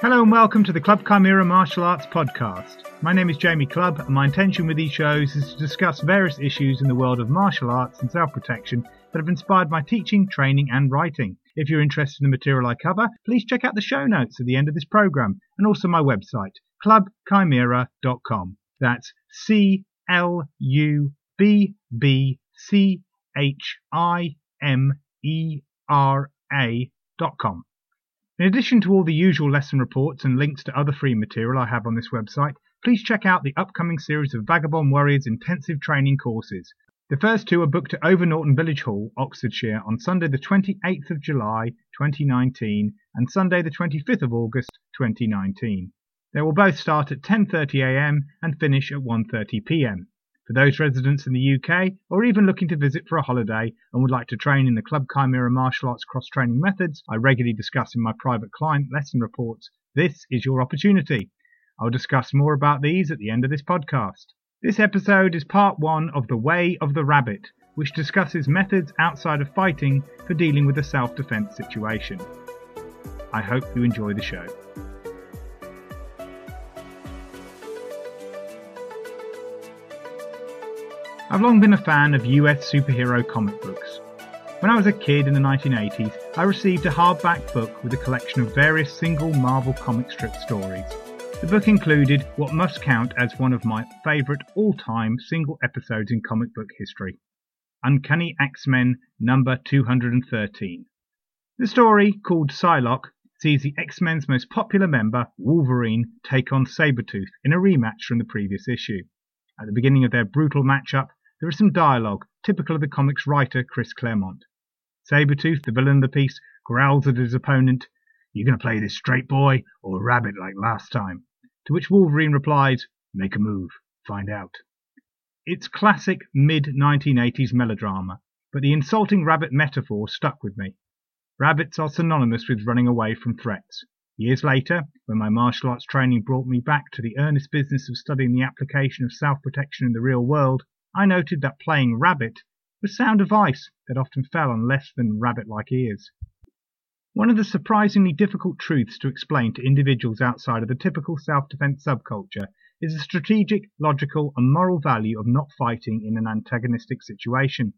Hello and welcome to the Clubb Chimera Martial Arts Podcast. My name is Jamie Clubb, and my intention with these shows is to discuss various issues in the world of martial arts and self protection that have inspired my teaching, training, and writing. If you're interested in the material I cover, please check out the show notes at the end of this program and also my website, clubbchimera.com. That's C L U B B C H I M E R A.com. In addition to all the usual lesson reports and links to other free material I have on this website, please check out the upcoming series of Vagabond Warriors intensive training courses. The first two are booked at Over Norton Village Hall, Oxfordshire, on Sunday the 28th of July 2019 and Sunday the 25th of August 2019. They will both start at 10.30am and finish at 1.30pm. For those residents in the UK or even looking to visit for a holiday and would like to train in the Clubb Chimera martial arts cross training methods I regularly discuss in my private client lesson reports, this is your opportunity. I'll discuss more about these at the end of this podcast. This episode is part one of The Way of the Rabbit, which discusses methods outside of fighting for dealing with a self defense situation. I hope you enjoy the show. I've long been a fan of US superhero comic books. When I was a kid in the 1980s, I received a hardback book with a collection of various single Marvel comic strip stories. The book included what must count as one of my favourite all time single episodes in comic book history Uncanny X Men number 213. The story, called Psylocke, sees the X Men's most popular member, Wolverine, take on Sabretooth in a rematch from the previous issue. At the beginning of their brutal matchup, there is some dialogue typical of the comic's writer Chris Claremont. Sabretooth, the villain of the piece, growls at his opponent, "You're gonna play this straight boy or rabbit like last time? To which Wolverine replies, Make a move, find out. It's classic mid 1980s melodrama, but the insulting rabbit metaphor stuck with me. Rabbits are synonymous with running away from threats. Years later, when my martial arts training brought me back to the earnest business of studying the application of self protection in the real world, I noted that playing rabbit was sound advice that often fell on less than rabbit like ears. One of the surprisingly difficult truths to explain to individuals outside of the typical self defense subculture is the strategic, logical, and moral value of not fighting in an antagonistic situation.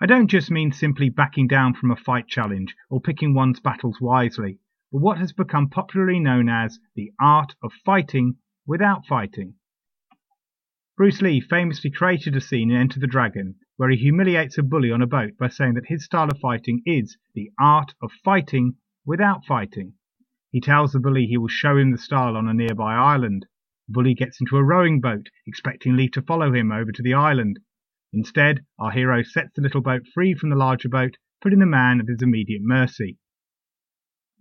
I don't just mean simply backing down from a fight challenge or picking one's battles wisely, but what has become popularly known as the art of fighting without fighting. Bruce Lee famously created a scene in Enter the Dragon where he humiliates a bully on a boat by saying that his style of fighting is the art of fighting without fighting. He tells the bully he will show him the style on a nearby island. The bully gets into a rowing boat, expecting Lee to follow him over to the island. Instead, our hero sets the little boat free from the larger boat, putting the man at his immediate mercy.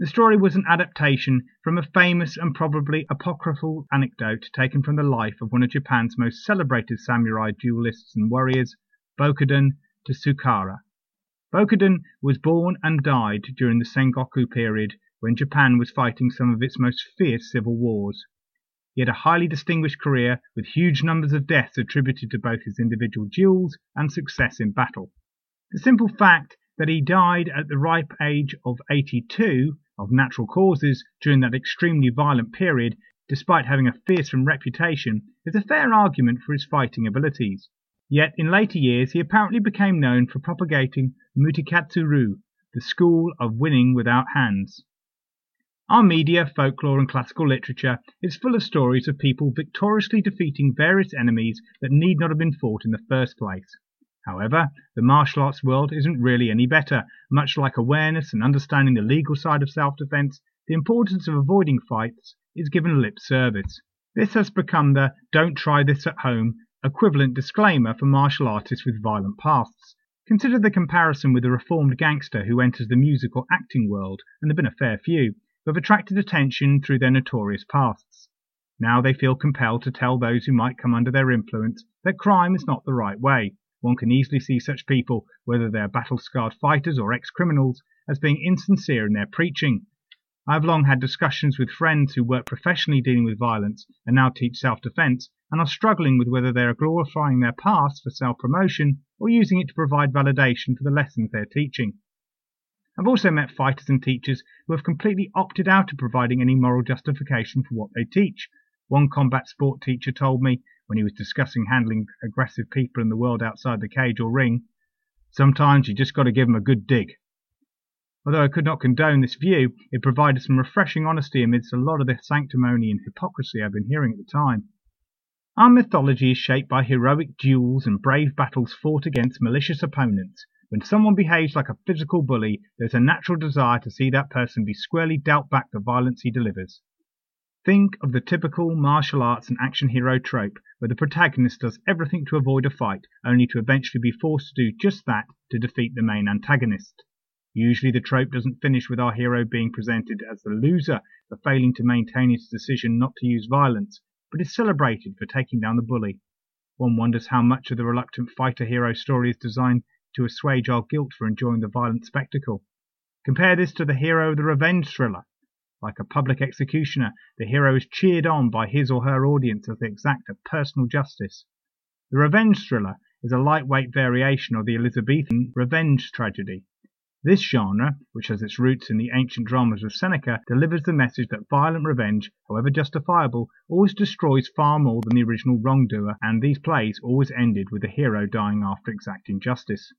The story was an adaptation from a famous and probably apocryphal anecdote taken from the life of one of Japan's most celebrated samurai duelists and warriors, Bokuden Tsukahara. Bokuden was born and died during the Sengoku period when Japan was fighting some of its most fierce civil wars. He had a highly distinguished career with huge numbers of deaths attributed to both his individual duels and success in battle. The simple fact that he died at the ripe age of 82 of natural causes during that extremely violent period, despite having a fearsome reputation, is a fair argument for his fighting abilities. Yet in later years he apparently became known for propagating Mutekatsuryu, the school of winning without hands. Our media, folklore, and classical literature is full of stories of people victoriously defeating various enemies that need not have been fought in the first place. However, the martial arts world isn't really any better. Much like awareness and understanding the legal side of self defense, the importance of avoiding fights is given lip service. This has become the don't try this at home equivalent disclaimer for martial artists with violent pasts. Consider the comparison with the reformed gangster who enters the music or acting world, and there have been a fair few, who have attracted attention through their notorious pasts. Now they feel compelled to tell those who might come under their influence that crime is not the right way. One can easily see such people, whether they are battle scarred fighters or ex criminals, as being insincere in their preaching. I have long had discussions with friends who work professionally dealing with violence and now teach self defense and are struggling with whether they are glorifying their past for self promotion or using it to provide validation for the lessons they are teaching. I've also met fighters and teachers who have completely opted out of providing any moral justification for what they teach. One combat sport teacher told me, when he was discussing handling aggressive people in the world outside the cage or ring, sometimes you just got to give 'em a good dig. Although I could not condone this view, it provided some refreshing honesty amidst a lot of the sanctimony and hypocrisy I'd been hearing at the time. Our mythology is shaped by heroic duels and brave battles fought against malicious opponents. When someone behaves like a physical bully, there's a natural desire to see that person be squarely dealt back the violence he delivers. Think of the typical martial arts and action hero trope, where the protagonist does everything to avoid a fight, only to eventually be forced to do just that to defeat the main antagonist. Usually the trope doesn't finish with our hero being presented as the loser for failing to maintain his decision not to use violence, but is celebrated for taking down the bully. One wonders how much of the reluctant fighter hero story is designed to assuage our guilt for enjoying the violent spectacle. Compare this to the hero of the revenge thriller. Like a public executioner, the hero is cheered on by his or her audience as they exact a personal justice. The revenge thriller is a lightweight variation of the Elizabethan revenge tragedy. This genre, which has its roots in the ancient dramas of Seneca, delivers the message that violent revenge, however justifiable, always destroys far more than the original wrongdoer, and these plays always ended with the hero dying after exacting justice.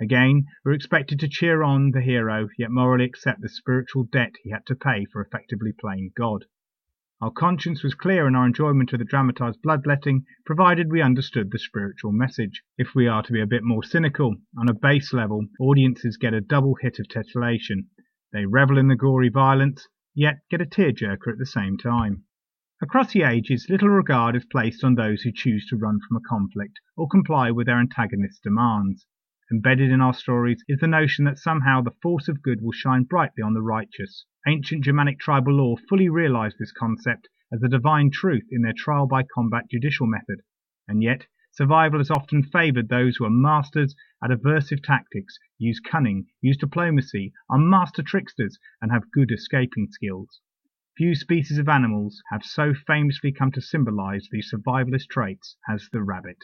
Again, we're expected to cheer on the hero, yet morally accept the spiritual debt he had to pay for effectively playing God. Our conscience was clear in our enjoyment of the dramatized bloodletting, provided we understood the spiritual message. If we are to be a bit more cynical, on a base level, audiences get a double hit of titillation. They revel in the gory violence, yet get a tearjerker at the same time. Across the ages, little regard is placed on those who choose to run from a conflict or comply with their antagonist's demands. Embedded in our stories is the notion that somehow the force of good will shine brightly on the righteous. Ancient Germanic tribal law fully realized this concept as a divine truth in their trial by combat judicial method, and yet survival has often favored those who are masters at aversive tactics, use cunning, use diplomacy, are master tricksters, and have good escaping skills. Few species of animals have so famously come to symbolize these survivalist traits as the rabbit.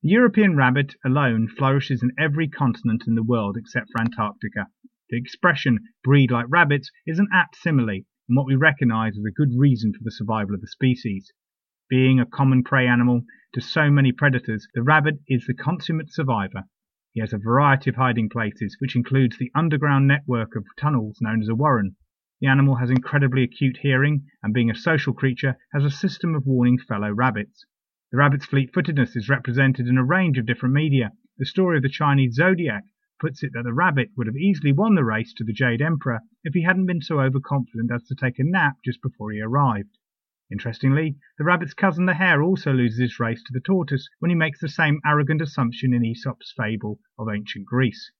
The European rabbit alone flourishes in every continent in the world except for Antarctica. The expression breed like rabbits is an apt simile, and what we recognize as a good reason for the survival of the species. Being a common prey animal to so many predators, the rabbit is the consummate survivor. He has a variety of hiding places, which includes the underground network of tunnels known as a warren. The animal has incredibly acute hearing, and being a social creature, has a system of warning fellow rabbits. The rabbit's fleet-footedness is represented in a range of different media. The story of the Chinese zodiac puts it that the rabbit would have easily won the race to the Jade Emperor if he hadn't been so overconfident as to take a nap just before he arrived. Interestingly, the rabbit's cousin the hare also loses his race to the tortoise when he makes the same arrogant assumption in Aesop's fable of ancient Greece.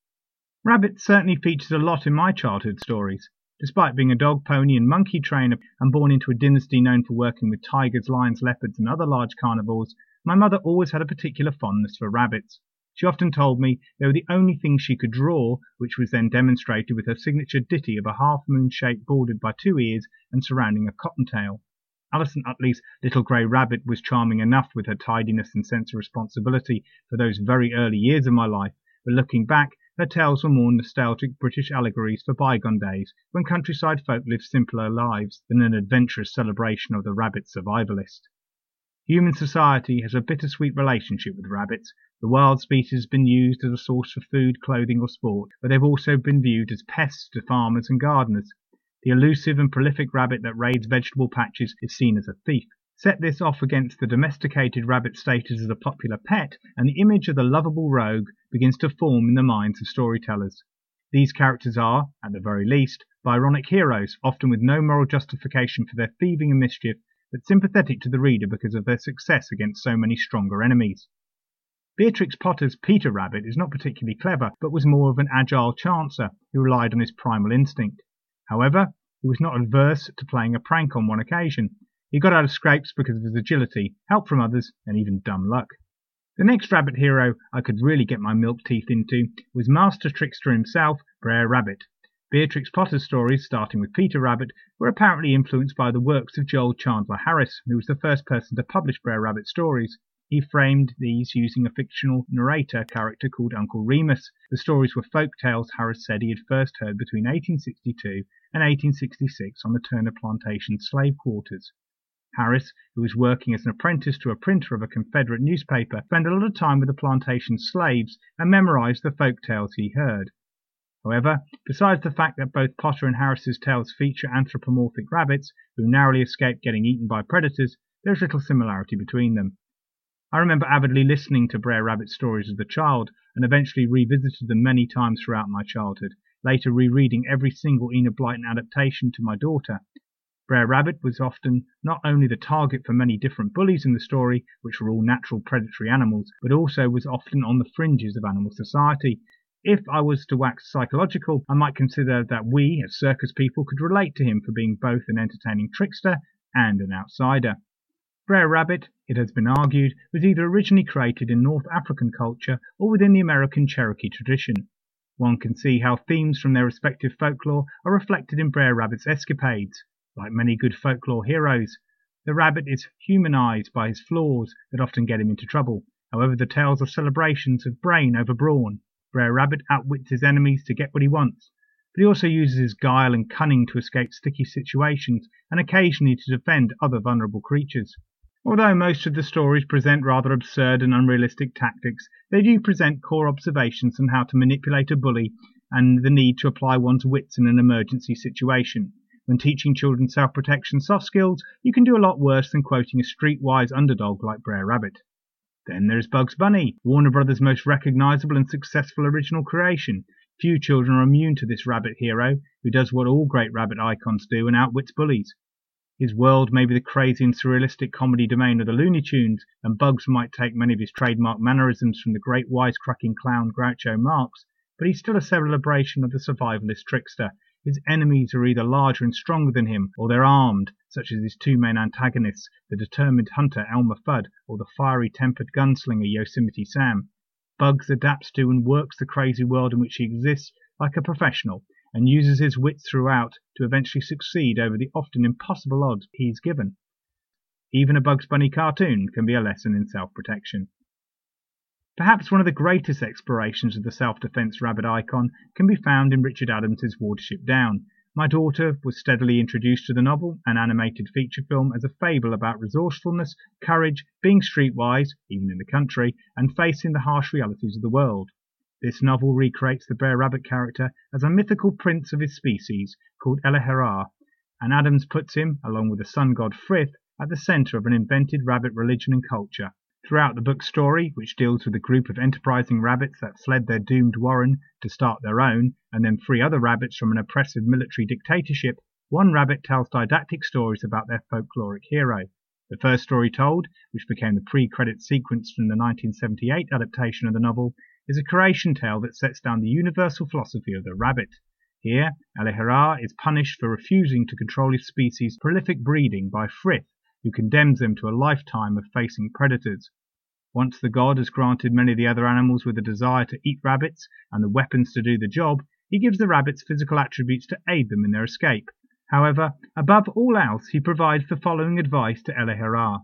Rabbit certainly features a lot in my childhood stories. Despite being a dog, pony, and monkey trainer and born into a dynasty known for working with tigers, lions, leopards, and other large carnivores, my mother always had a particular fondness for rabbits. She often told me they were the only things she could draw, which was then demonstrated with her signature ditty of a half moon shape bordered by two ears and surrounding a cottontail. Alison Uttley's little grey rabbit was charming enough with her tidiness and sense of responsibility for those very early years of my life, but looking back, her tales were more nostalgic British allegories for bygone days when countryside folk lived simpler lives than an adventurous celebration of the rabbit survivalist. Human society has a bittersweet relationship with rabbits. The wild species has been used as a source for food, clothing, or sport, but they've also been viewed as pests to farmers and gardeners. The elusive and prolific rabbit that raids vegetable patches is seen as a thief. Set this off against the domesticated rabbit status as a popular pet, and the image of the lovable rogue begins to form in the minds of storytellers. These characters are, at the very least, Byronic heroes, often with no moral justification for their thieving and mischief, but sympathetic to the reader because of their success against so many stronger enemies. Beatrix Potter's Peter Rabbit is not particularly clever, but was more of an agile chancer who relied on his primal instinct. However, he was not averse to playing a prank on one occasion, he got out of scrapes because of his agility, help from others, and even dumb luck. The next rabbit hero I could really get my milk teeth into was master trickster himself, Brer Rabbit. Beatrix Potter's stories, starting with Peter Rabbit, were apparently influenced by the works of Joel Chandler Harris, who was the first person to publish Brer Rabbit stories. He framed these using a fictional narrator character called Uncle Remus. The stories were folk tales Harris said he had first heard between 1862 and 1866 on the Turner Plantation slave quarters. Harris, who was working as an apprentice to a printer of a Confederate newspaper, spent a lot of time with the plantation slaves and memorized the folk tales he heard. However, besides the fact that both Potter and Harris's tales feature anthropomorphic rabbits who narrowly escape getting eaten by predators, there is little similarity between them. I remember avidly listening to Brer Rabbit stories as a child, and eventually revisited them many times throughout my childhood, later rereading every single Enid Blyton adaptation to my daughter. Brer Rabbit was often not only the target for many different bullies in the story, which were all natural predatory animals, but also was often on the fringes of animal society. If I was to wax psychological, I might consider that we, as circus people, could relate to him for being both an entertaining trickster and an outsider. Brer Rabbit, it has been argued, was either originally created in North African culture or within the American Cherokee tradition. One can see how themes from their respective folklore are reflected in Brer Rabbit's escapades. Like many good folklore heroes, the rabbit is humanized by his flaws that often get him into trouble. However, the tales are celebrations of brain over brawn. Brer Rabbit outwits his enemies to get what he wants, but he also uses his guile and cunning to escape sticky situations and occasionally to defend other vulnerable creatures. Although most of the stories present rather absurd and unrealistic tactics, they do present core observations on how to manipulate a bully and the need to apply one's wits in an emergency situation. When teaching children self-protection soft skills, you can do a lot worse than quoting a streetwise underdog like Brer Rabbit. Then there's Bugs Bunny, Warner Brothers' most recognizable and successful original creation. Few children are immune to this rabbit hero, who does what all great rabbit icons do and outwits bullies. His world may be the crazy and surrealistic comedy domain of the Looney Tunes, and Bugs might take many of his trademark mannerisms from the great wisecracking clown Groucho Marx, but he's still a celebration of the survivalist trickster. His enemies are either larger and stronger than him, or they're armed, such as his two main antagonists, the determined hunter Elmer Fudd, or the fiery tempered gunslinger Yosemite Sam. Bugs adapts to and works the crazy world in which he exists like a professional, and uses his wits throughout to eventually succeed over the often impossible odds he's given. Even a Bugs Bunny cartoon can be a lesson in self-protection. Perhaps one of the greatest explorations of the self-defense rabbit icon can be found in Richard Adams's Watership Down. My daughter was steadily introduced to the novel, an animated feature film, as a fable about resourcefulness, courage, being streetwise, even in the country, and facing the harsh realities of the world. This novel recreates the Brer Rabbit character as a mythical prince of his species called El-ahrairah, and Adams puts him, along with the sun god Frith, at the center of an invented rabbit religion and culture. Throughout the book's story, which deals with a group of enterprising rabbits that fled their doomed warren to start their own and then free other rabbits from an oppressive military dictatorship, one rabbit tells didactic stories about their folkloric hero. The first story told, which became the pre-credit sequence from the 1978 adaptation of the novel, is a creation tale that sets down the universal philosophy of the rabbit. Here, El-ahrairah is punished for refusing to control his species' prolific breeding by Frith, who condemns them to a lifetime of facing predators. Once the god has granted many of the other animals with a desire to eat rabbits and the weapons to do the job, he gives the rabbits physical attributes to aid them in their escape. However, above all else, he provides the following advice to El-ahrairah.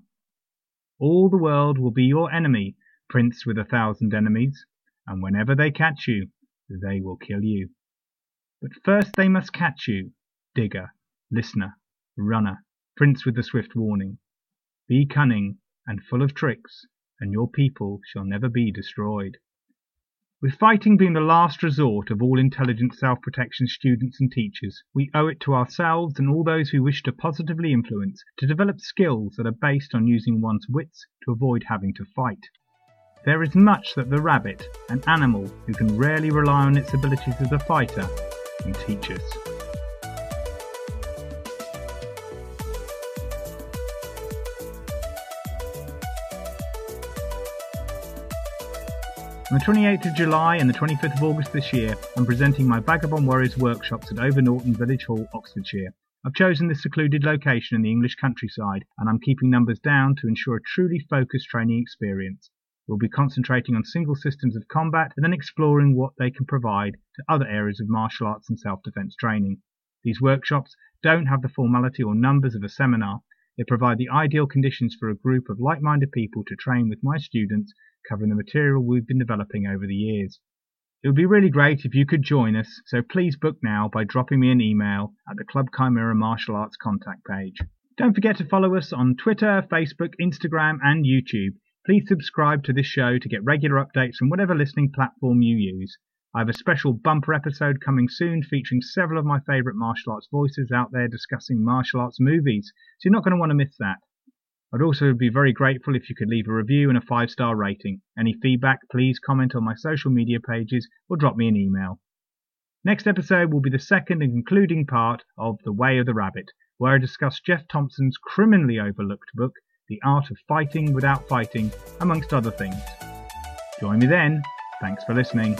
All the world will be your enemy, prince with a thousand enemies and whenever they catch you, they will kill you. But first they must catch you, digger, listener, runner, prince with the swift warning. Be cunning and full of tricks, and your people shall never be destroyed. With fighting being the last resort of all intelligent self-protection students and teachers, we owe it to ourselves and all those who wish to positively influence to develop skills that are based on using one's wits to avoid having to fight. There is much that the rabbit, an animal who can rarely rely on its abilities as a fighter, can teach us. On the 28th of July and the 25th of August this year, I'm presenting my Vagabond Warriors workshops at Over Norton Village Hall, Oxfordshire. I've chosen this secluded location in the English countryside, and I'm keeping numbers down to ensure a truly focused training experience. We'll be concentrating on single systems of combat and then exploring what they can provide to other areas of martial arts and self-defense training. These workshops don't have the formality or numbers of a seminar. They provide the ideal conditions for a group of like minded people to train with my students covering the material we've been developing over the years. It would be really great if you could join us, so please book now by dropping me an email at the Clubb Chimera Martial Arts contact page. Don't forget to follow us on Twitter, Facebook, Instagram, and YouTube. Please subscribe to this show to get regular updates from whatever listening platform you use. I have a special bumper episode coming soon featuring several of my favourite martial arts voices out there discussing martial arts movies, so you're not going to want to miss that. I'd also be very grateful if you could leave a review and a five star rating. Any feedback, please comment on my social media pages or drop me an email. Next episode will be the second and concluding part of The Way of the Rabbit, where I discuss Geoff Thompson's criminally overlooked book, The Art of Fighting Without Fighting, amongst other things. Join me then. Thanks for listening.